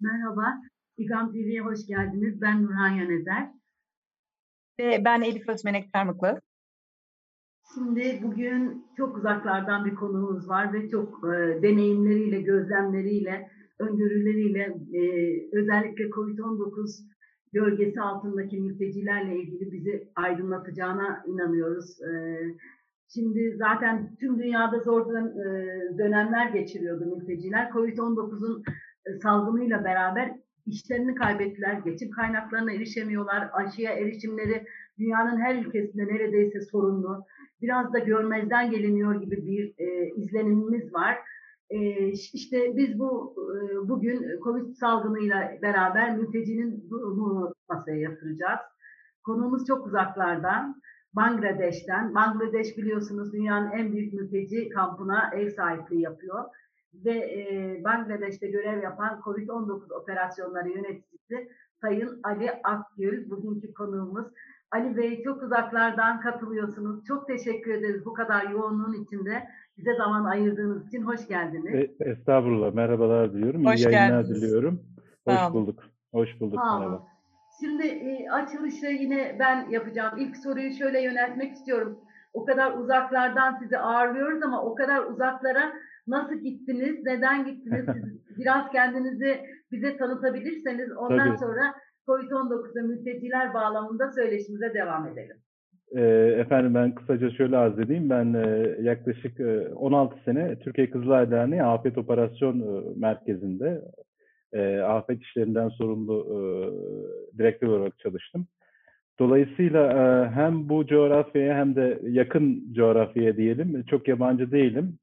Merhaba, İGAM TV'ye hoş geldiniz. Ben Nurhan Yönezer. Ve ben Elif Özmenek Karmıklı. Şimdi bugün çok uzaklardan bir konuğumuz var ve çok e, deneyimleriyle, gözlemleriyle, öngörüleriyle e, özellikle COVID-19 gölgesi altındaki mültecilerle ilgili bizi aydınlatacağına inanıyoruz. E, şimdi zaten tüm dünyada zor e, dönemler geçiriyordu mülteciler. COVID-19'un e, salgınıyla beraber işlerini kaybettiler, geçim kaynaklarına erişemiyorlar, aşıya erişimleri dünyanın her ülkesinde neredeyse sorunlu. Biraz da görmezden geliniyor gibi bir e, izlenimimiz var. E, işte biz bu e, bugün Covid salgınıyla beraber mültecinin durumunu masaya yatıracağız. Konuğumuz çok uzaklardan. Bangladeş'ten. Bangladeş biliyorsunuz dünyanın en büyük mülteci kampına ev sahipliği yapıyor ve e, Bangladeş'te görev yapan COVID-19 operasyonları yöneticisi Sayın Ali Akgül bugünkü konuğumuz. Ali Bey çok uzaklardan katılıyorsunuz. Çok teşekkür ederiz bu kadar yoğunluğun içinde bize zaman ayırdığınız için. Hoş geldiniz. E, estağfurullah. Merhabalar diliyorum. Hoş İyi yayınlar geldiniz. diliyorum. Sağ Hoş olun. bulduk. Hoş bulduk. Sağ. Merhaba. Şimdi e, açılışı yine ben yapacağım. İlk soruyu şöyle yöneltmek istiyorum. O kadar uzaklardan sizi ağırlıyoruz ama o kadar uzaklara nasıl gittiniz, neden gittiniz? Siz biraz kendinizi bize tanıtabilirseniz ondan Tabii. sonra COVID-19'da mülteciler bağlamında söyleşimize devam edelim. E, efendim ben kısaca şöyle arz edeyim. Ben e, yaklaşık e, 16 sene Türkiye Kızılay Derneği Afet Operasyon e, Merkezi'nde e, afet işlerinden sorumlu e, direktör olarak çalıştım. Dolayısıyla e, hem bu coğrafyaya hem de yakın coğrafyaya diyelim çok yabancı değilim.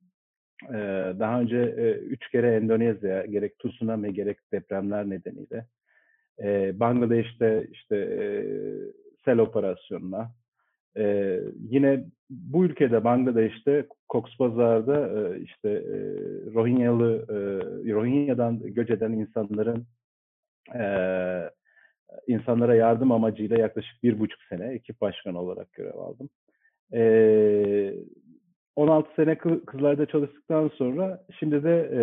Daha önce üç kere Endonezya gerek tsunami gerek depremler nedeniyle Bangladeş'te işte sel operasyonuna yine bu ülkede Bangladeş'te Cox's Bazar'da e, işte e, Rohingya'dan göç eden insanların insanlara yardım amacıyla yaklaşık bir buçuk sene ekip başkanı olarak görev aldım. E, 16 sene Kı- Kızılay'da çalıştıktan sonra şimdi de e,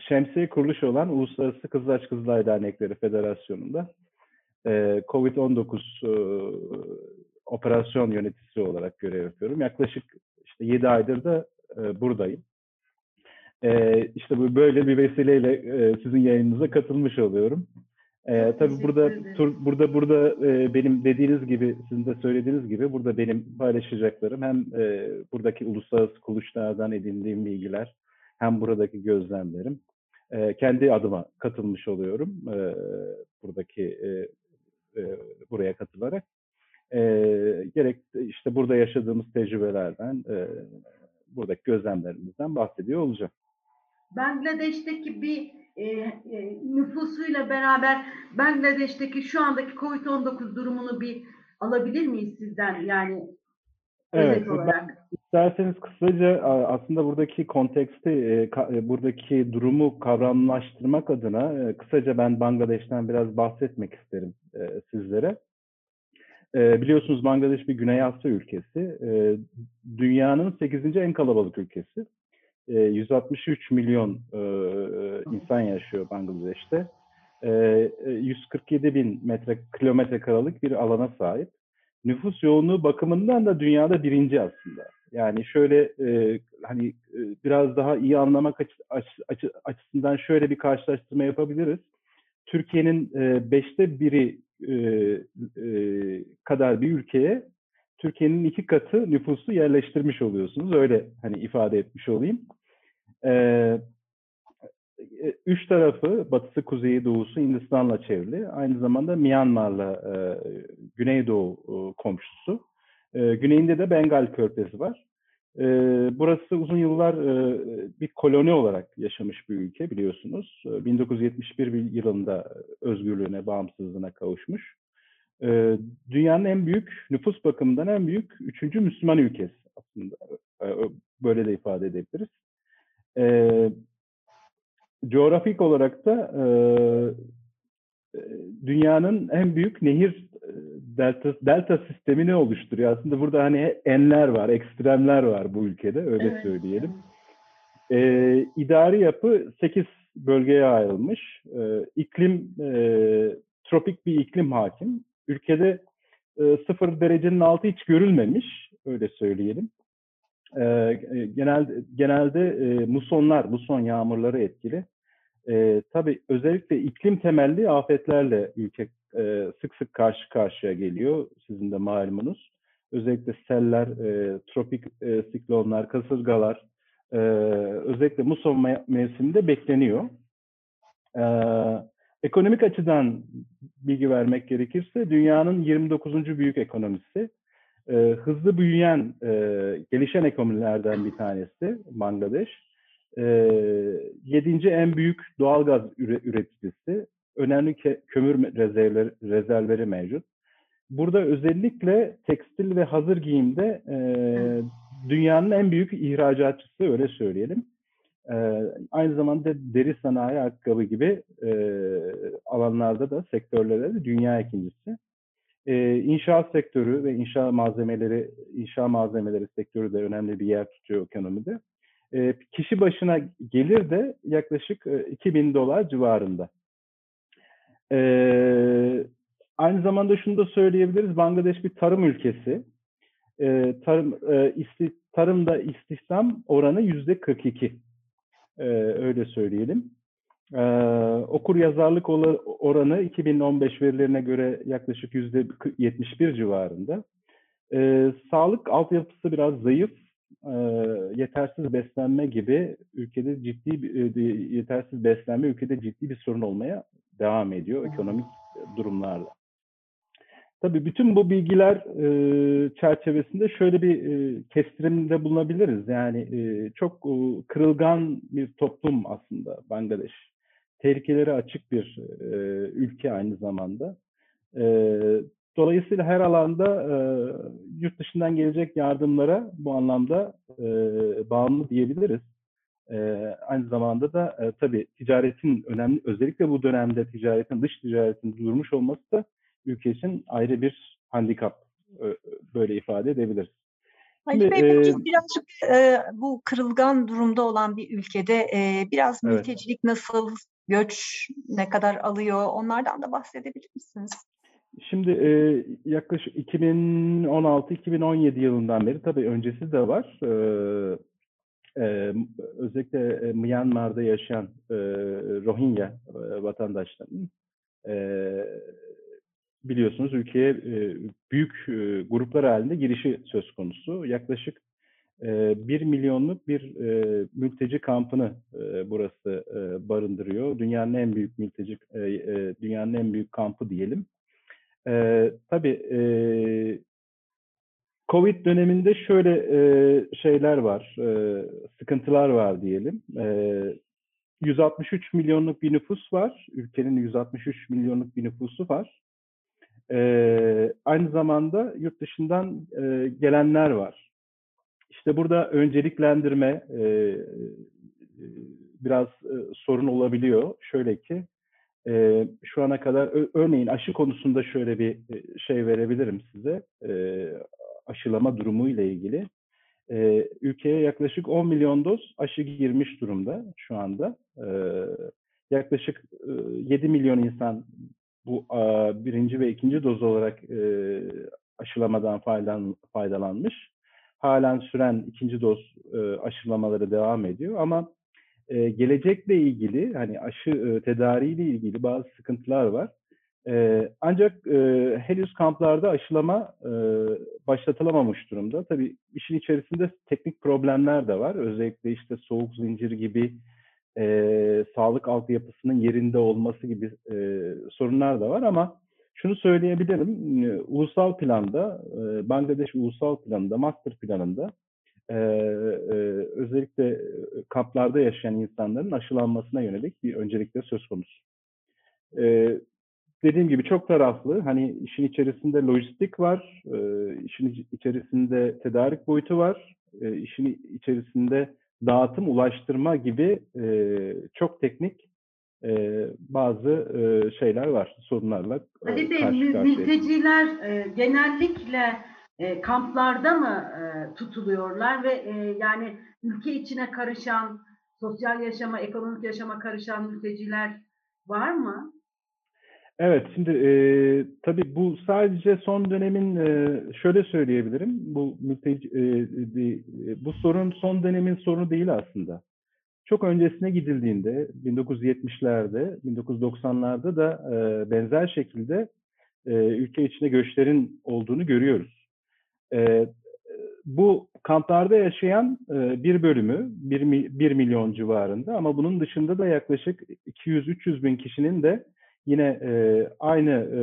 şemsiye kuruluş olan Uluslararası Kızılaç Kızılay Dernekleri Federasyonu'nda e, COVID-19 e, operasyon yöneticisi olarak görev yapıyorum. Yaklaşık işte 7 aydır da e, buradayım. E, işte böyle bir vesileyle e, sizin yayınınıza katılmış oluyorum. E, tabii burada tur, burada burada e, benim dediğiniz gibi sizin de söylediğiniz gibi burada benim paylaşacaklarım hem e, buradaki uluslararası kuruluşlardan edindiğim bilgiler hem buradaki gözlemlerim. E, kendi adıma katılmış oluyorum e, buradaki e, e, buraya katılarak. E, gerek işte burada yaşadığımız tecrübelerden, e, buradaki gözlemlerimizden bahsediyor olacağım. Bangladeş'teki bir e, e, nüfusuyla beraber Bangladeş'teki şu andaki COVID-19 durumunu bir alabilir miyiz sizden yani Evet, olarak? İsterseniz kısaca aslında buradaki konteksti, e, e, buradaki durumu kavramlaştırmak adına e, kısaca ben Bangladeş'ten biraz bahsetmek isterim sizlere. Biliyorsunuz Bangladeş bir Güney Asya ülkesi. Dünyanın 8. en kalabalık ülkesi. E, 163 milyon e, insan yaşıyor Bangladeş'te. E, e, 147 bin metre kilometre karalık bir alana sahip nüfus yoğunluğu bakımından da dünyada birinci aslında. Yani şöyle e, hani e, biraz daha iyi anlamak açı- açı- açısından şöyle bir karşılaştırma yapabiliriz. Türkiye'nin e, beşte biri e, e, kadar bir ülkeye Türkiye'nin iki katı nüfusu yerleştirmiş oluyorsunuz. Öyle hani ifade etmiş olayım. E, e, üç tarafı batısı, kuzeyi, doğusu Hindistan'la çevrili. Aynı zamanda Myanmar'la e, güneydoğu e, komşusu. E, güneyinde de Bengal Körfezi var. E, burası uzun yıllar e, bir koloni olarak yaşamış bir ülke biliyorsunuz. E, 1971 yılında özgürlüğüne, bağımsızlığına kavuşmuş. E, dünyanın en büyük, nüfus bakımından en büyük üçüncü Müslüman ülkesi aslında. E, böyle de ifade edebiliriz. E, coğrafik olarak da e, e, dünyanın en büyük nehir e, delta, delta sistemini oluşturuyor. Aslında burada hani enler var, ekstremler var bu ülkede öyle Evet. söyleyelim. E, idari yapı 8 bölgeye ayrılmış. E, iklim e, tropik bir iklim hakim. Ülkede e, sıfır derecenin altı hiç görülmemiş, öyle söyleyelim. E, e genelde genelde e, musonlar, muson yağmurları etkili. E, tabii özellikle iklim temelli afetlerle ülke e, sık sık karşı karşıya geliyor. Sizin de malumunuz. Özellikle seller, e, tropik e, siklonlar, kasırgalar, e, özellikle muson mevsiminde bekleniyor. E, ekonomik açıdan bilgi vermek gerekirse dünyanın 29. büyük ekonomisi. E, hızlı büyüyen, e, gelişen ekonomilerden bir tanesi Bangladeş. E, yedinci en büyük doğalgaz üreticisi. Önemli kömür rezervleri, rezervleri mevcut. Burada özellikle tekstil ve hazır giyimde e, dünyanın en büyük ihracatçısı öyle söyleyelim. E, aynı zamanda deri sanayi, ayakkabı gibi e, alanlarda da sektörlerde de dünya ikincisi. E, inşaat sektörü ve inşaat malzemeleri, inşaat malzemeleri sektörü de önemli bir yer tutuyor ekonomide. E, kişi başına gelir de yaklaşık e, 2000 dolar civarında. E, aynı zamanda şunu da söyleyebiliriz, Bangladeş bir tarım ülkesi. E, tarım, e, isti, tarımda istihdam oranı yüzde 42. E, öyle söyleyelim. E, okur yazarlık oranı 2015 verilerine göre yaklaşık yüzde 71 civarında. E, sağlık altyapısı biraz zayıf. E, yetersiz beslenme gibi ülkede ciddi bir, e, yetersiz beslenme ülkede ciddi bir sorun olmaya devam ediyor ekonomik durumlarla. Tabii bütün bu bilgiler e, çerçevesinde şöyle bir e, kestirimde bulunabiliriz. Yani e, çok e, kırılgan bir toplum aslında Bangladeş. Tehlikelere açık bir e, ülke aynı zamanda. E, dolayısıyla her alanda e, yurt dışından gelecek yardımlara bu anlamda e, bağımlı diyebiliriz. E, aynı zamanda da e, tabii ticaretin önemli, özellikle bu dönemde ticaretin, dış ticaretin durmuş olması da ülke için ayrı bir handikap böyle ifade edebiliriz. Ali Bey, e, birazcık e, bu kırılgan durumda olan bir ülkede e, biraz evet. mültecilik nasıl, göç ne kadar alıyor onlardan da bahsedebilir misiniz? Şimdi e, yaklaşık 2016-2017 yılından beri tabii öncesi de var. E, e, özellikle e, Myanmar'da yaşayan e, Rohingya e, vatandaşlarının e, biliyorsunuz ülkeye e, büyük e, gruplar halinde girişi söz konusu. Yaklaşık e, 1 milyonluk bir e, mülteci kampını burası barındırıyor. Dünyanın en büyük mülteci, dünyanın en büyük kampı diyelim. E, tabii e, Covid döneminde şöyle e, şeyler var, e, sıkıntılar var diyelim. E, 163 milyonluk bir nüfus var. Ülkenin 163 milyonluk bir nüfusu var. E, aynı zamanda yurt dışından e, gelenler var. İşte burada önceliklendirme e, biraz e, sorun olabiliyor. Şöyle ki e, şu ana kadar örneğin aşı konusunda şöyle bir şey verebilirim size. E, aşılama durumu ile ilgili. E, ülkeye yaklaşık 10 milyon doz aşı girmiş durumda şu anda. E, yaklaşık e, 7 milyon insan bu birinci ve ikinci doz olarak e, aşılamadan faydalan, faydalanmış. Halen süren ikinci doz e, aşılamaları devam ediyor ama e, gelecekle ilgili hani aşı tedariğiyle ilgili bazı sıkıntılar var. Ancak henüz kamplarda aşılama başlatılamamış durumda. Tabii işin içerisinde teknik problemler de var. Özellikle işte soğuk zincir gibi e, sağlık altyapısının yerinde olması gibi e, sorunlar da var ama şunu söyleyebilirim, e, ulusal planda, e, Bangladeş ulusal planında, master planında e, e, özellikle kamplarda yaşayan insanların aşılanmasına yönelik bir öncelikle söz konusu. E, dediğim gibi çok taraflı, hani işin içerisinde lojistik var, e, işin içerisinde tedarik boyutu var, e, işin içerisinde dağıtım, ulaştırma gibi e, çok teknik e, bazı e, şeyler var, sorunlarla e, Ali Bey, mülteciler e, genellikle e, kamplarda mı e, tutuluyorlar ve e, yani ülke içine karışan sosyal yaşama, ekonomik yaşama karışan mülteciler var mı? Evet, şimdi e, tabii bu sadece son dönemin e, şöyle söyleyebilirim. Bu mülteci, e, bir, bu sorun son dönemin sorunu değil aslında. Çok öncesine gidildiğinde 1970'lerde, 1990'larda da e, benzer şekilde e, ülke içinde göçlerin olduğunu görüyoruz. E, bu kamplarda yaşayan e, bir bölümü, 1, 1 milyon civarında ama bunun dışında da yaklaşık 200-300 bin kişinin de yine e, aynı e,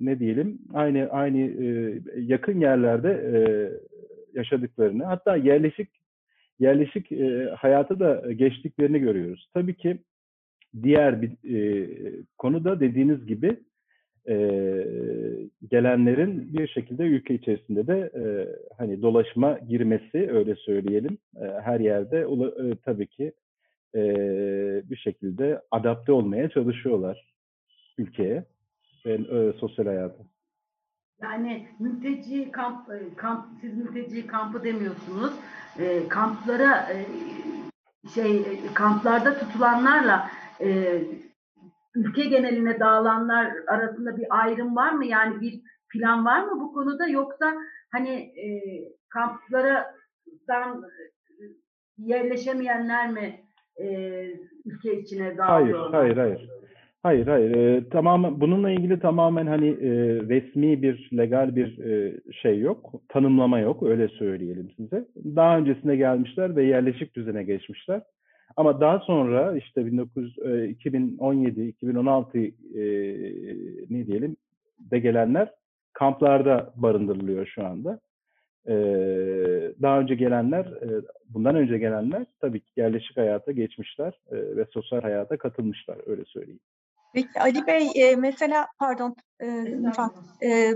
ne diyelim aynı aynı e, yakın yerlerde e, yaşadıklarını hatta yerleşik yerleşik e, hayata da geçtiklerini görüyoruz. Tabii ki diğer bir e, konu da dediğiniz gibi e, gelenlerin bir şekilde ülke içerisinde de e, hani dolaşıma girmesi öyle söyleyelim e, her yerde e, tabii ki e, bir şekilde adapte olmaya çalışıyorlar ülkeye ve e, sosyal hayata. Yani mülteci kamp, e, kamp siz mülteci kampı demiyorsunuz. E, kamplara e, şey e, kamplarda tutulanlarla e, ülke geneline dağılanlar arasında bir ayrım var mı? Yani bir plan var mı bu konuda yoksa hani e, kamplara yerleşemeyenler mi e, ülke içine dağılıyor? Hayır, hayır, hayır. Hayır, hayır. E, tamamen bununla ilgili tamamen hani e, resmi bir, legal bir e, şey yok, tanımlama yok, öyle söyleyelim size. Daha öncesine gelmişler ve yerleşik düzene geçmişler. Ama daha sonra işte 19 e, 2017, 2016 e, ne diyelim de gelenler kamplarda barındırılıyor şu anda. E, daha önce gelenler, e, bundan önce gelenler tabii ki yerleşik hayata geçmişler e, ve sosyal hayata katılmışlar, öyle söyleyeyim. Peki Ali Bey e, mesela pardon e, e,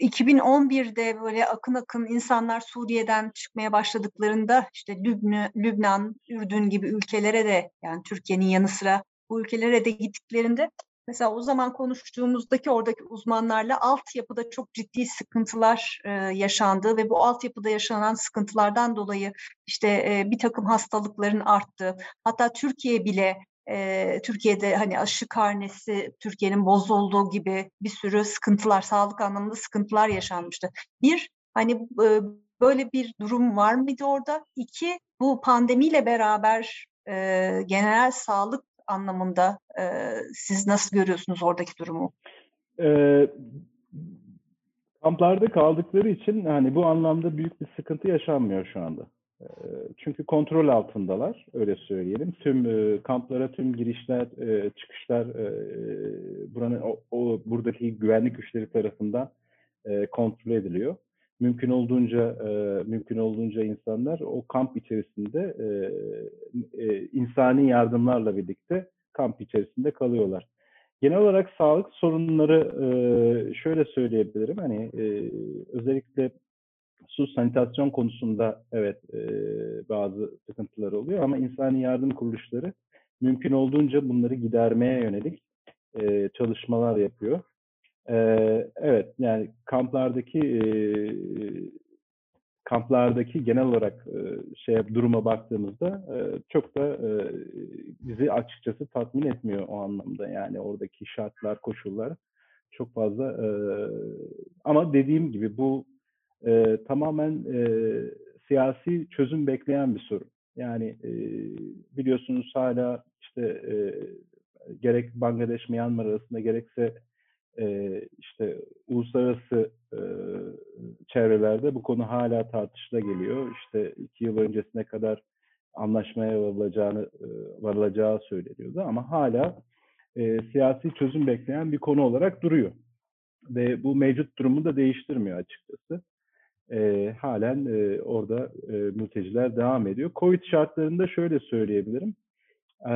2011'de böyle akın akın insanlar Suriye'den çıkmaya başladıklarında işte Lübnü, Lübnan, Ürdün gibi ülkelere de yani Türkiye'nin yanı sıra bu ülkelere de gittiklerinde mesela o zaman konuştuğumuzdaki oradaki uzmanlarla altyapıda çok ciddi sıkıntılar e, yaşandığı ve bu altyapıda yaşanan sıkıntılardan dolayı işte e, bir takım hastalıkların arttığı hatta Türkiye bile e, Türkiye'de hani aşı karnesi Türkiye'nin bozulduğu gibi bir sürü sıkıntılar, sağlık anlamında sıkıntılar yaşanmıştı. Bir, hani e, böyle bir durum var mıydı orada? İki, bu pandemiyle beraber e, genel sağlık anlamında e, siz nasıl görüyorsunuz oradaki durumu? E, kamplarda kaldıkları için hani bu anlamda büyük bir sıkıntı yaşanmıyor şu anda. Çünkü kontrol altındalar, öyle söyleyelim. Tüm kamplara tüm girişler, çıkışlar buranın o, o buradaki güvenlik güçleri tarafından kontrol ediliyor. Mümkün olduğunca mümkün olduğunca insanlar o kamp içerisinde insani yardımlarla birlikte kamp içerisinde kalıyorlar. Genel olarak sağlık sorunları şöyle söyleyebilirim. Hani özellikle su sanitasyon konusunda evet e, bazı sıkıntılar oluyor ama insani yardım kuruluşları mümkün olduğunca bunları gidermeye yönelik e, çalışmalar yapıyor. E, evet yani kamplardaki e, kamplardaki genel olarak e, şey duruma baktığımızda e, çok da e, bizi açıkçası tatmin etmiyor o anlamda yani oradaki şartlar koşullar çok fazla e, ama dediğim gibi bu e, tamamen e, siyasi çözüm bekleyen bir sorun. Yani e, biliyorsunuz hala işte e, gerek Bangladeş, Myanmar arasında gerekse e, işte uluslararası e, çevrelerde bu konu hala tartışıla geliyor. İşte iki yıl öncesine kadar anlaşmaya varılacağını e, varılacağı söyleniyordu ama hala e, siyasi çözüm bekleyen bir konu olarak duruyor. Ve bu mevcut durumu da değiştirmiyor açıkçası e, halen e, orada e, mülteciler devam ediyor. Covid şartlarında şöyle söyleyebilirim. E,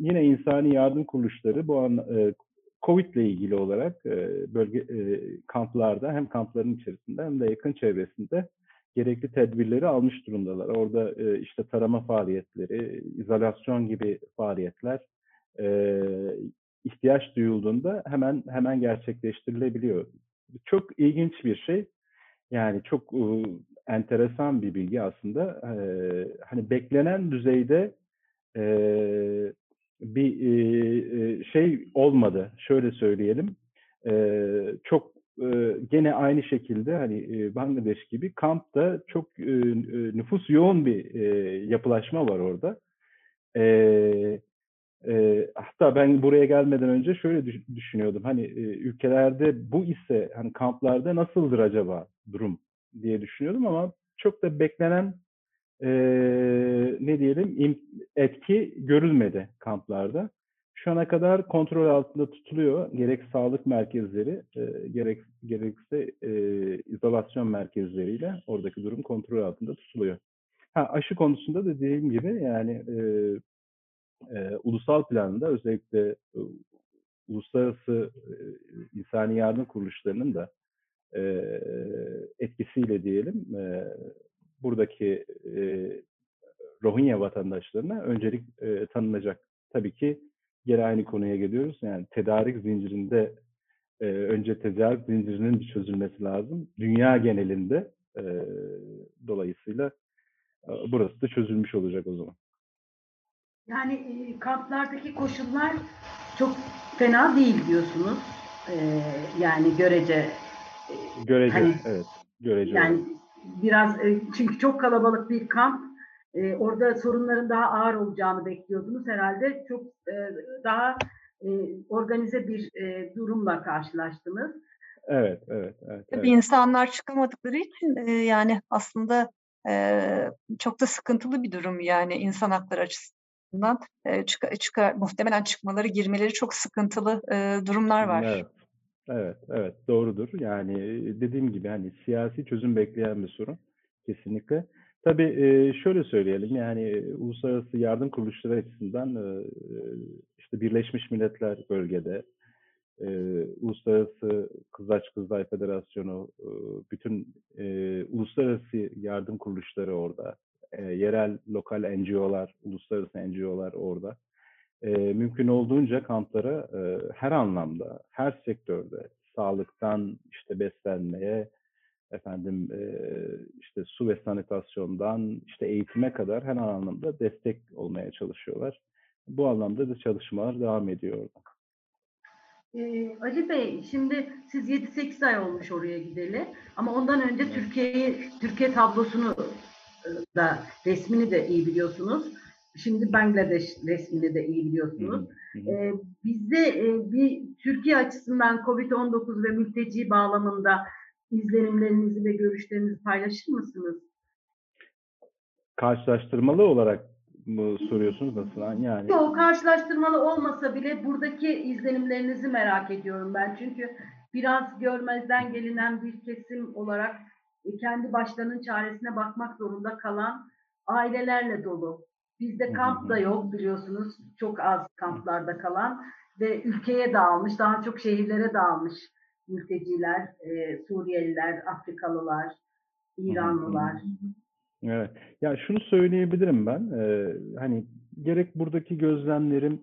yine insani yardım kuruluşları bu an e, Covid ile ilgili olarak e, bölge e, kamplarda hem kampların içerisinde hem de yakın çevresinde gerekli tedbirleri almış durumdalar. Orada e, işte tarama faaliyetleri, izolasyon gibi faaliyetler e, ihtiyaç duyulduğunda hemen hemen gerçekleştirilebiliyor. Çok ilginç bir şey. Yani çok enteresan bir bilgi aslında. Eee, hani beklenen düzeyde eee, bir eee, şey olmadı. Şöyle söyleyelim. Eee, çok gene aynı şekilde hani eee, Bangladeş gibi kampta çok nüfus yoğun bir yapılaşma var orada. Eee, hatta ben buraya gelmeden önce şöyle düş- düşünüyordum. Hani e, ülkelerde bu ise hani kamplarda nasıldır acaba durum diye düşünüyordum ama çok da beklenen eee, ne diyelim im- etki görülmedi kamplarda. Şu ana kadar kontrol altında tutuluyor. Gerek sağlık merkezleri, e, gerek gerekse e, izolasyon merkezleriyle oradaki durum kontrol altında tutuluyor. Ha, aşı konusunda da dediğim gibi yani e, e, ulusal planda özellikle e, uluslararası e, insani yardım kuruluşlarının da e, etkisiyle diyelim e, buradaki e, Rohingya vatandaşlarına öncelik e, tanınacak. Tabii ki geri aynı konuya geliyoruz. Yani tedarik zincirinde e, önce tedarik zincirinin bir çözülmesi lazım. Dünya genelinde e, dolayısıyla e, burası da çözülmüş olacak o zaman. Yani e, kamplardaki koşullar çok fena değil diyorsunuz. E, yani görece e, Görece, Hani- evet. Görece yani biraz e, çünkü çok kalabalık bir kamp. E, orada sorunların daha ağır olacağını bekliyordunuz herhalde. Çok e, daha e, organize bir e, durumla karşılaştınız. Evet, evet, evet. Tabii evet. insanlar çıkamadıkları için e, yani aslında e, çok da sıkıntılı bir durum yani insan hakları açısından e, çıka, çıkar, muhtemelen çıkmaları girmeleri çok sıkıntılı e, durumlar var. Evet, evet, evet. Doğrudur. Yani dediğim gibi hani siyasi çözüm bekleyen bir sorun kesinlikle. Tabii e, şöyle söyleyelim yani uluslararası yardım kuruluşları açısından e, işte Birleşmiş Milletler bölgede, e, Uluslararası Kızılaç Kızılay Federasyonu, e, bütün e, uluslararası yardım kuruluşları orada, e, yerel lokal NGO'lar, uluslararası NGO'lar orada. E, mümkün olduğunca kamplara e, her anlamda, her sektörde, sağlıktan işte beslenmeye, efendim e, işte su ve sanitasyondan işte eğitime kadar her anlamda destek olmaya çalışıyorlar. Bu anlamda da çalışmalar devam ediyor orada. Ee, Ali Bey, şimdi siz 7-8 ay olmuş oraya gideli ama ondan önce. Türkiye'yi, Türkiye tablosunu da resmini de iyi biliyorsunuz. Şimdi Bangladeş resmini de iyi biliyorsunuz. hı, hı. Ee, bizde e, bir Türkiye açısından COVID-19 ve mülteci bağlamında izlenimlerinizi ve görüşlerinizi paylaşır mısınız? Karşılaştırmalı olarak mı soruyorsunuz nasıl? Yani Yok, karşılaştırmalı olmasa bile buradaki izlenimlerinizi merak ediyorum ben. Çünkü biraz görmezden gelinen bir kesim olarak kendi başlarının çaresine bakmak zorunda kalan ailelerle dolu. Bizde kamp da yok biliyorsunuz. Çok az kamplarda kalan ve ülkeye dağılmış, daha çok şehirlere dağılmış mülteciler, e, Suriyeliler, Afrikalılar, İranlılar. Evet. Ya şunu söyleyebilirim ben. e, hani gerek buradaki gözlemlerim,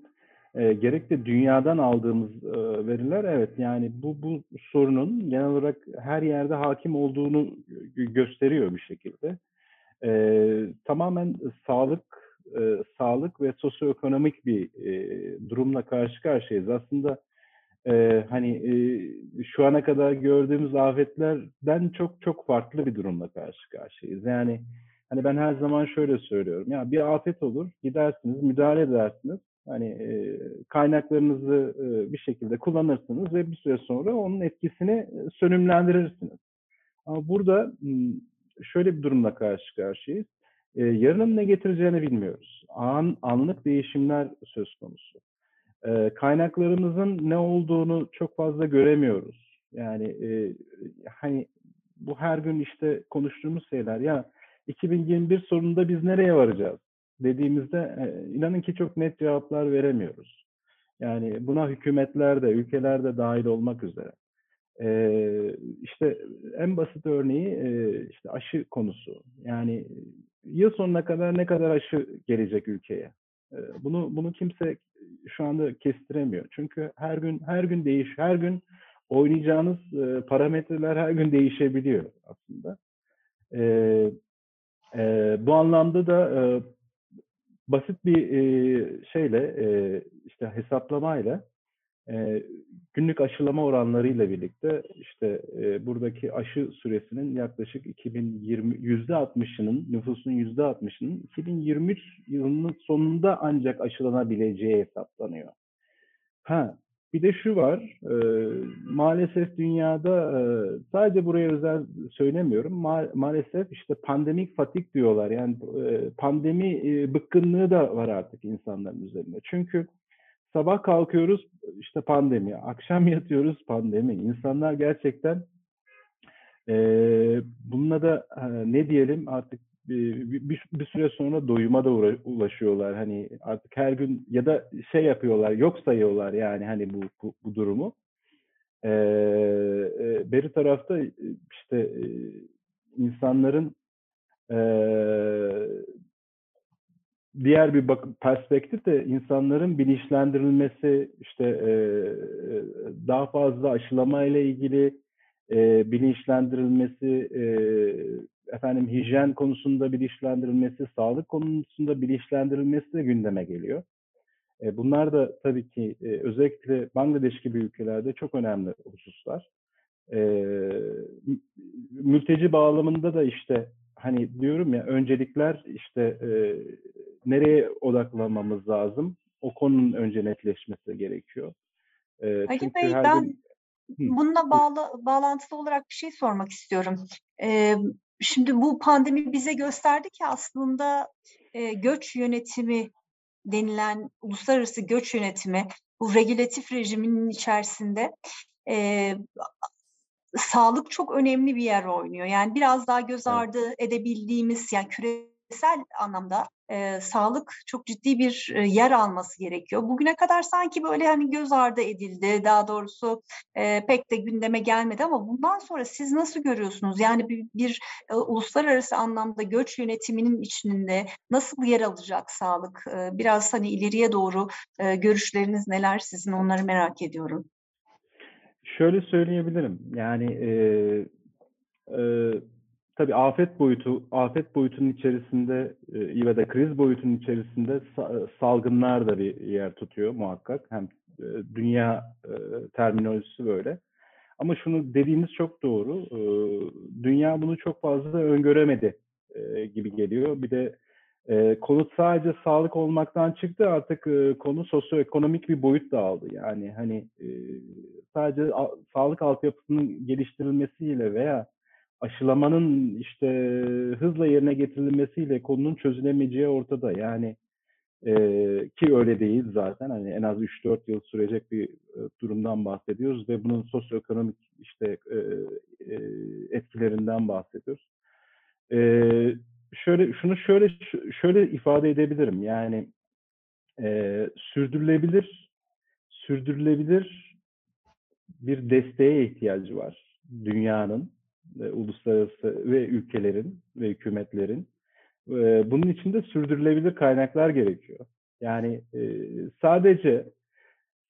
e, gerek de dünyadan aldığımız e, veriler, evet yani bu bu sorunun genel olarak her yerde hakim olduğunu gö- gösteriyor bir şekilde. E, tamamen sağlık, e, sağlık ve sosyoekonomik bir e, durumla karşı karşıyayız. Aslında e, hani e, şu ana kadar gördüğümüz afetlerden çok çok farklı bir durumla karşı karşıyayız. Yani hani ben her zaman şöyle söylüyorum. Ya bir afet olur, gidersiniz, müdahale edersiniz. Hani e, kaynaklarınızı e, bir şekilde kullanırsınız ve bir süre sonra onun etkisini e, sönümlendirirsiniz. Ama burada şöyle bir durumla karşı karşıyayız. E, yarının ne getireceğini bilmiyoruz. An, anlık değişimler söz konusu. E, kaynaklarımızın ne olduğunu çok fazla göremiyoruz. Yani e, hani bu her gün işte konuştuğumuz şeyler ya 2021 sonunda biz nereye varacağız dediğimizde e, inanın ki çok net cevaplar veremiyoruz. Yani buna hükümetler de, ülkeler de dahil olmak üzere. E, işte en basit örneği e, işte aşı konusu. Yani yıl sonuna kadar ne kadar aşı gelecek ülkeye? E, bunu bunu kimse şu anda kestiremiyor. Çünkü her gün her gün değiş, her gün oynayacağınız parametreler her gün değişebiliyor aslında. E, e, bu anlamda da basit bir e, şeyle e, işte hesaplamayla e, günlük aşılama oranlarıyla birlikte işte e, buradaki aşı süresinin yaklaşık 2020 yüzde 60'ının nüfusun yüzde 60'ının 2023 yılının sonunda ancak aşılanabileceği hesaplanıyor. Ha bir de şu var, e, maalesef dünyada e, sadece buraya özel söylemiyorum. Ma maalesef işte pandemik fatik diyorlar. Yani e, pandemi e, bıkkınlığı da var artık insanların üzerinde. Çünkü sabah kalkıyoruz işte pandemi, akşam yatıyoruz pandemi. İnsanlar gerçekten e, bununla da e, ne diyelim artık bir, bir, bir süre sonra doyuma da ulaşıyorlar. Hani artık her gün ya da şey yapıyorlar, yok sayıyorlar yani hani bu bu, bu durumu. Ee, e, beri tarafta işte e, insanların e, diğer bir bak perspektif de insanların bilinçlendirilmesi işte e, daha fazla aşılama ile ilgili e, bilinçlendirilmesi e, efendim hijyen konusunda bilinçlendirilmesi, sağlık konusunda bilinçlendirilmesi de gündeme geliyor. E, bunlar da tabii ki e, özellikle Bangladeş gibi ülkelerde çok önemli hususlar. E, mülteci bağlamında da işte hani diyorum ya öncelikler işte e, nereye odaklanmamız lazım? O konunun önce netleşmesi gerekiyor. E, çünkü Bey ben gün... bununla bağlı bağlantılı olarak bir şey sormak istiyorum. Ee, Şimdi bu pandemi bize gösterdi ki aslında e, göç yönetimi denilen uluslararası göç yönetimi bu regülatif rejiminin içerisinde e, sağlık çok önemli bir yer oynuyor. Yani biraz daha göz ardı edebildiğimiz yani küresel anlamda e, sağlık çok ciddi bir e, yer alması gerekiyor. Bugüne kadar sanki böyle hani göz ardı edildi, daha doğrusu e, pek de gündeme gelmedi ama bundan sonra siz nasıl görüyorsunuz? Yani bir, bir e, uluslararası anlamda göç yönetiminin içinde nasıl yer alacak sağlık? E, biraz hani ileriye doğru e, görüşleriniz neler sizin onları merak ediyorum. Şöyle söyleyebilirim. Yani e, e, tabii afet boyutu, afet boyutunun içerisinde e, da kriz boyutunun içerisinde salgınlar da bir yer tutuyor muhakkak. Hem e, dünya e, terminolojisi böyle. Ama şunu dediğiniz çok doğru. E, dünya bunu çok fazla öngöremedi e, gibi geliyor. Bir de e, konu sadece sağlık olmaktan çıktı artık e, konu sosyoekonomik bir boyut da aldı. Yani hani e, sadece sağlık altyapısının geliştirilmesiyle veya aşılamanın işte hızla yerine getirilmesiyle konunun çözülemeyeceği ortada. Yani e, ki öyle değil zaten. Hani en az 3-4 yıl sürecek bir e, durumdan bahsediyoruz ve bunun sosyoekonomik işte e, e, etkilerinden bahsediyoruz. E, şöyle şunu şöyle şöyle ifade edebilirim. Yani e, sürdürülebilir sürdürülebilir bir desteğe ihtiyacı var dünyanın e, uluslararası ve ülkelerin ve hükümetlerin. E, bunun için de sürdürülebilir kaynaklar gerekiyor. Yani e, sadece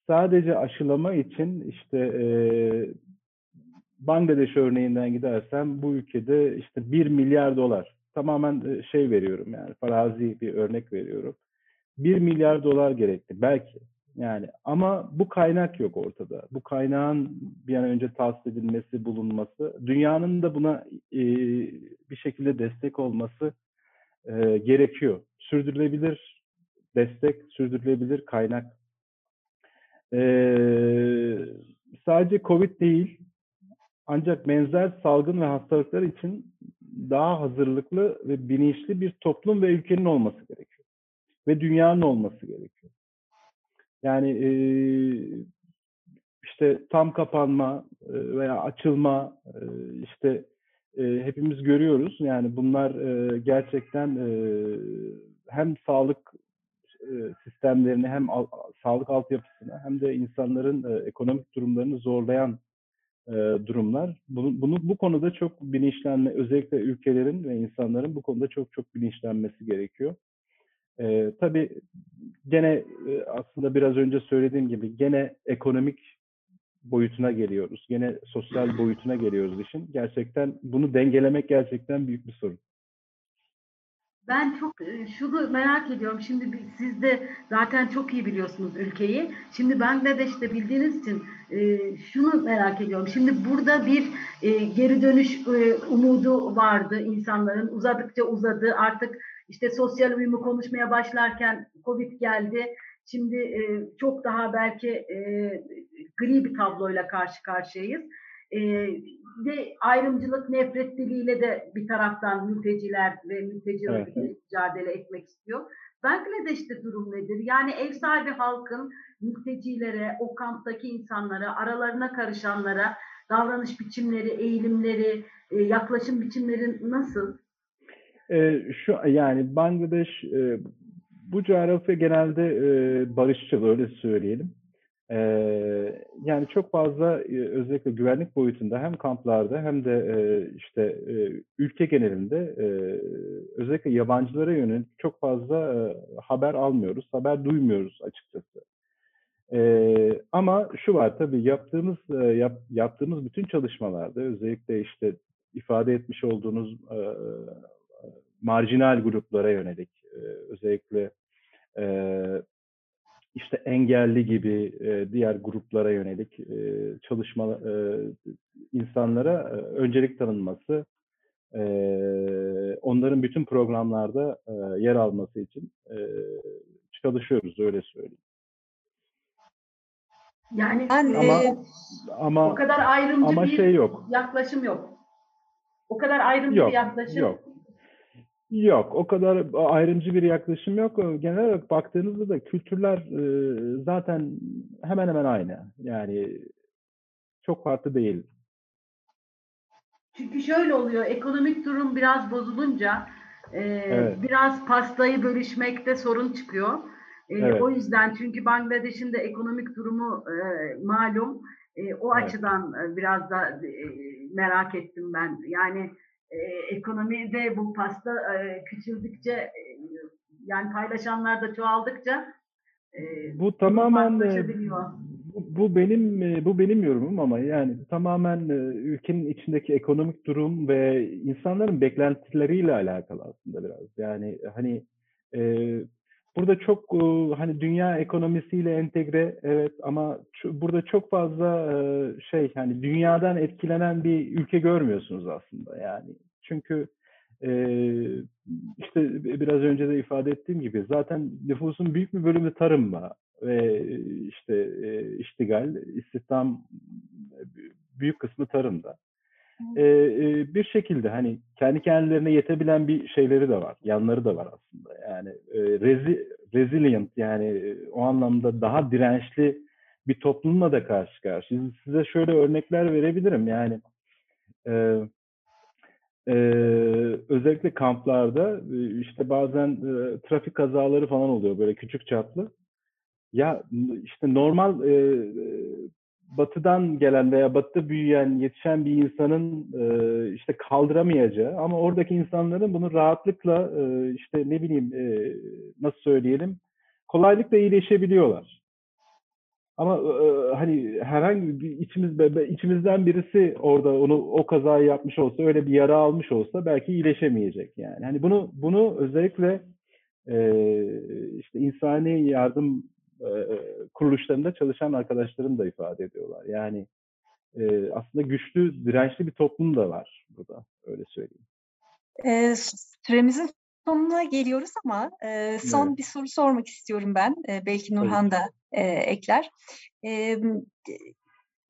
sadece aşılama için işte e, Bangladeş örneğinden gidersem bu ülkede işte 1 milyar dolar tamamen e, şey veriyorum yani farazi bir örnek veriyorum. 1 milyar dolar gerekti belki yani ama bu kaynak yok ortada. Bu kaynağın bir an önce tahsis edilmesi, bulunması, dünyanın da buna e, bir şekilde destek olması e, gerekiyor. Sürdürülebilir destek, sürdürülebilir kaynak. E, sadece COVID değil, ancak benzer salgın ve hastalıklar için daha hazırlıklı ve bilinçli bir toplum ve ülkenin olması gerekiyor. Ve dünyanın olması gerekiyor. Yani e, işte tam kapanma e, veya açılma e, işte e, hepimiz görüyoruz. Yani bunlar e, gerçekten e, hem sağlık e, sistemlerini hem al, sağlık altyapısını hem de insanların e, ekonomik durumlarını zorlayan e, durumlar. Bunu, bunu bu konuda çok bilinçlenme, özellikle ülkelerin ve insanların bu konuda çok çok bilinçlenmesi gerekiyor. E, tabii gene aslında biraz önce söylediğim gibi gene ekonomik boyutuna geliyoruz. Gene sosyal boyutuna geliyoruz işin. Gerçekten bunu dengelemek gerçekten büyük bir sorun. Ben çok şunu merak ediyorum. Şimdi siz de zaten çok iyi biliyorsunuz ülkeyi. Şimdi Bangladeş'te bildiğiniz için şunu merak ediyorum. Şimdi burada bir geri dönüş umudu vardı insanların. Uzadıkça uzadı. Artık işte sosyal uyumu konuşmaya başlarken Covid geldi. Şimdi çok daha belki gri bir tabloyla karşı karşıyayız ve ayrımcılık nefret diliyle de bir taraftan mülteciler ve mülteci evet. mücadele etmek istiyor. Bangladeş'te durum nedir? Yani ev sahibi halkın mültecilere, o kamptaki insanlara, aralarına karışanlara davranış biçimleri, eğilimleri, e, yaklaşım biçimleri nasıl? Ee, şu yani Bangladeş e, bu coğrafya genelde e, barışçıl öyle söyleyelim. Ee, yani çok fazla e, özellikle güvenlik boyutunda hem kamplarda hem de e, işte e, ülke genelinde e, özellikle yabancılara yönelik çok fazla e, haber almıyoruz, haber duymuyoruz açıkçası. E, ama şu var tabii yaptığımız e, yap, yaptığımız bütün çalışmalarda özellikle işte ifade etmiş olduğunuz e, marjinal gruplara yönelik e, özellikle e, işte engelli gibi e, diğer gruplara yönelik e, çalışma e, insanlara e, öncelik tanınması, e, onların bütün programlarda e, yer alması için e, çalışıyoruz öyle söyleyeyim. Yani ben, ama, e, ama o kadar ayrımcı ama bir şey yok. yaklaşım yok. O kadar ayrımcı yok, bir yaklaşım yok. Yok, o kadar ayrımcı bir yaklaşım yok. Genel olarak baktığınızda da kültürler e, zaten hemen hemen aynı. Yani çok farklı değil. Çünkü şöyle oluyor, ekonomik durum biraz bozulunca e, evet. biraz pastayı bölüşmekte sorun çıkıyor. E, evet. O yüzden çünkü Bangladeş'in de ekonomik durumu e, malum. E, o evet. açıdan biraz da e, merak ettim ben. Yani e, ekonomide bu pasta e, küçüldükçe e, yani paylaşanlar da çoğaldıkça e, bu tamamen bu, bu benim bu benim yorumum ama yani tamamen ülkenin içindeki ekonomik durum ve insanların beklentileriyle alakalı aslında biraz. Yani hani e, burada çok e, hani dünya ekonomisiyle entegre evet ama burada çok fazla e, şey hani dünyadan etkilenen bir ülke görmüyorsunuz aslında yani. Çünkü e, işte biraz önce de ifade ettiğim gibi zaten nüfusun büyük bir bölümü tarımla ve işte iştigal, istihdam büyük kısmı tarımda. E, e, bir şekilde hani kendi kendilerine yetebilen bir şeyleri de var, yanları da var aslında. Yani e, rezi, resilient yani o anlamda daha dirençli bir toplumla da karşı karşıyayız. Size şöyle örnekler verebilirim. Yani e, e, özellikle kamplarda işte bazen e, trafik kazaları falan oluyor böyle küçük çaplı. Ya işte normal e, batıdan gelen veya batıda büyüyen, yetişen bir insanın e, işte kaldıramayacağı ama oradaki insanların bunu rahatlıkla e, işte ne bileyim e, nasıl söyleyelim kolaylıkla iyileşebiliyorlar. Ama e, hani herhangi bir içimiz içimizden birisi orada onu o kazayı yapmış olsa öyle bir yara almış olsa belki iyileşemeyecek yani. Hani bunu bunu özellikle e, işte insani yardım e, kuruluşlarında çalışan arkadaşlarım da ifade ediyorlar. Yani e, aslında güçlü, dirençli bir toplum da var burada öyle söyleyeyim. E, süremizin sonuna geliyoruz ama e, son evet. bir soru sormak istiyorum ben. E, belki Nurhan da e, ekler. E,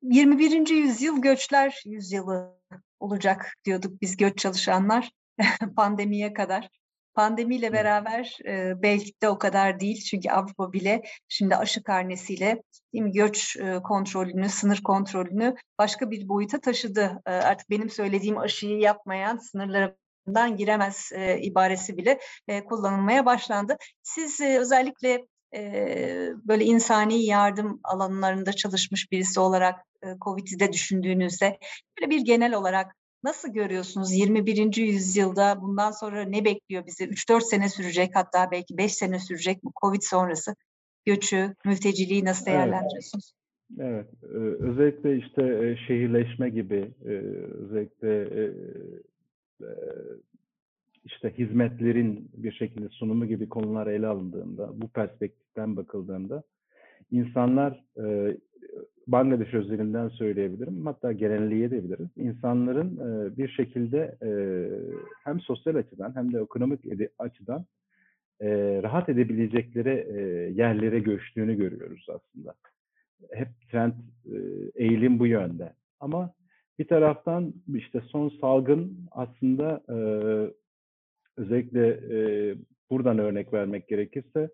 21. yüzyıl göçler yüzyılı olacak diyorduk biz göç çalışanlar pandemiye kadar. Pandemiyle beraber e, belki de o kadar değil çünkü Avrupa bile şimdi aşı karnesiyle değil mi, göç e, kontrolünü, sınır kontrolünü başka bir boyuta taşıdı. E, artık benim söylediğim aşıyı yapmayan sınırlara giremez e, ibaresi bile e, kullanılmaya başlandı. Siz e, özellikle e, böyle insani yardım alanlarında çalışmış birisi olarak e, Covid'i de düşündüğünüzde böyle bir genel olarak nasıl görüyorsunuz 21. yüzyılda bundan sonra ne bekliyor bizi? 3-4 sene sürecek hatta belki 5 sene sürecek bu Covid sonrası göçü, mülteciliği nasıl değerlendiriyorsunuz? Evet, e, özellikle işte e, şehirleşme gibi, e, özellikle e, işte hizmetlerin bir şekilde sunumu gibi konular ele alındığında, bu perspektiften bakıldığında insanlar e, Bangladeş özelinden söyleyebilirim, hatta genelleyebiliriz. İnsanların e, bir şekilde e, hem sosyal açıdan hem de ekonomik açıdan e, rahat edebilecekleri e, yerlere göçtüğünü görüyoruz aslında. Hep trend e, eğilim bu yönde. Ama bir taraftan işte son salgın aslında e, özellikle e, buradan örnek vermek gerekirse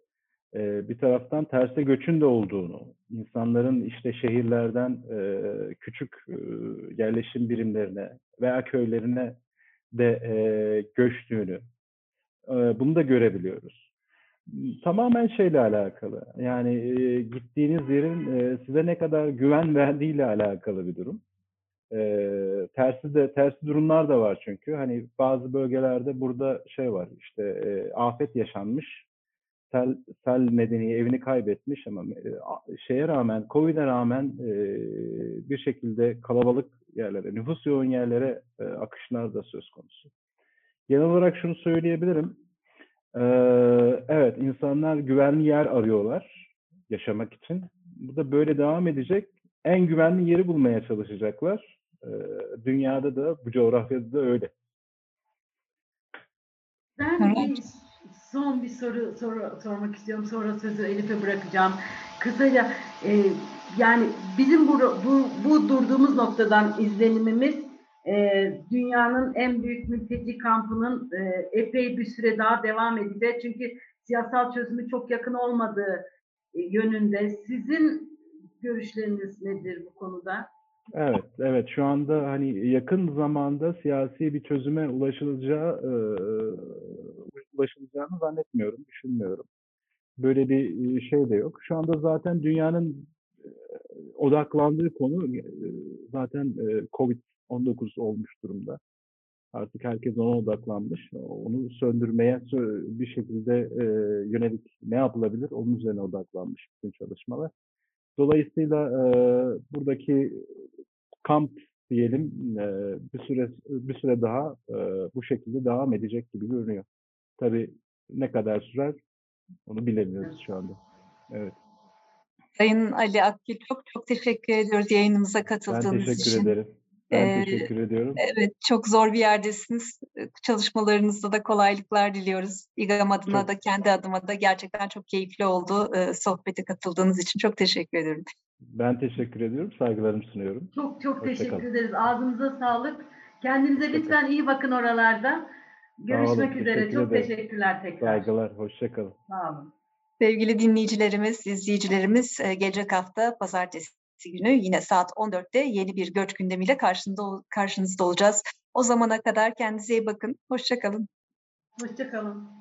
e, bir taraftan terse göçün de olduğunu, insanların işte şehirlerden e, küçük e, yerleşim birimlerine veya köylerine de e, göçtüğünü, e, bunu da görebiliyoruz. Tamamen şeyle alakalı. Yani e, gittiğiniz yerin e, size ne kadar güven verdiğiyle alakalı bir durum. E, tersi de tersi durumlar da var çünkü. Hani bazı bölgelerde burada şey var. işte e, afet yaşanmış. Sel, sel nedeniyle evini kaybetmiş ama e, şeye rağmen, Covid'e rağmen e, bir şekilde kalabalık yerlere, nüfus yoğun yerlere e, akışlar da söz konusu. Genel olarak şunu söyleyebilirim. Ee, evet, insanlar güvenli yer arıyorlar yaşamak için. Bu da böyle devam edecek. En güvenli yeri bulmaya çalışacaklar. Dünyada da, bu coğrafyada da öyle. Ben Evet. Son bir soru, soru sormak istiyorum. Sonra sözü Elif'e bırakacağım. Kısaca e, yani bizim bu, bu, bu durduğumuz noktadan izlenimimiz e, dünyanın en büyük mülteci kampının e, epey bir süre daha devam edecek. Çünkü siyasal çözümü çok yakın olmadığı e, yönünde. Sizin görüşleriniz nedir bu konuda? Evet, evet. Şu anda hani yakın zamanda siyasi bir çözüme ulaşılacağı, e, ulaşılacağını zannetmiyorum, düşünmüyorum. Böyle bir şey de yok. Şu anda zaten dünyanın odaklandığı konu zaten e, Covid-19 olmuş durumda. Artık herkes ona odaklanmış. Onu söndürmeye sö- bir şekilde yönelik ne yapılabilir onun üzerine odaklanmış bütün çalışmalar. Dolayısıyla buradaki kamp diyelim bir süre bir süre daha bu şekilde devam edecek gibi görünüyor. Tabii ne kadar sürer onu bilemiyoruz şu anda. Evet. Sayın Ali Akgül çok çok teşekkür ediyoruz yayınımıza Ben katıldığınız teşekkür için. ederim. Ben Ee, teşekkür ediyorum. Evet, çok zor bir yerdesiniz. Çalışmalarınızda da kolaylıklar diliyoruz. İGAM adına Çok- da kendi adıma da gerçekten çok keyifli oldu. Sohbete katıldığınız için çok teşekkür ederim. Ben teşekkür ediyorum. Saygılarımı sunuyorum. Çok çok Hoşça teşekkür kalın. ederiz. Ağzınıza sağlık. Kendinize lütfen iyi bakın oralarda. Görüşmek olun, üzere. teşekkür Çok ederim. teşekkürler tekrar. Saygılar. Hoşça kalın. Sağ olun. Sevgili dinleyicilerimiz, izleyicilerimiz e, gelecek hafta pazartesi günü yine saat 14'te yeni bir göç gündemiyle karşında, karşınızda olacağız. O zamana kadar kendinize iyi bakın. Hoşça kalın. Hoşça kalın.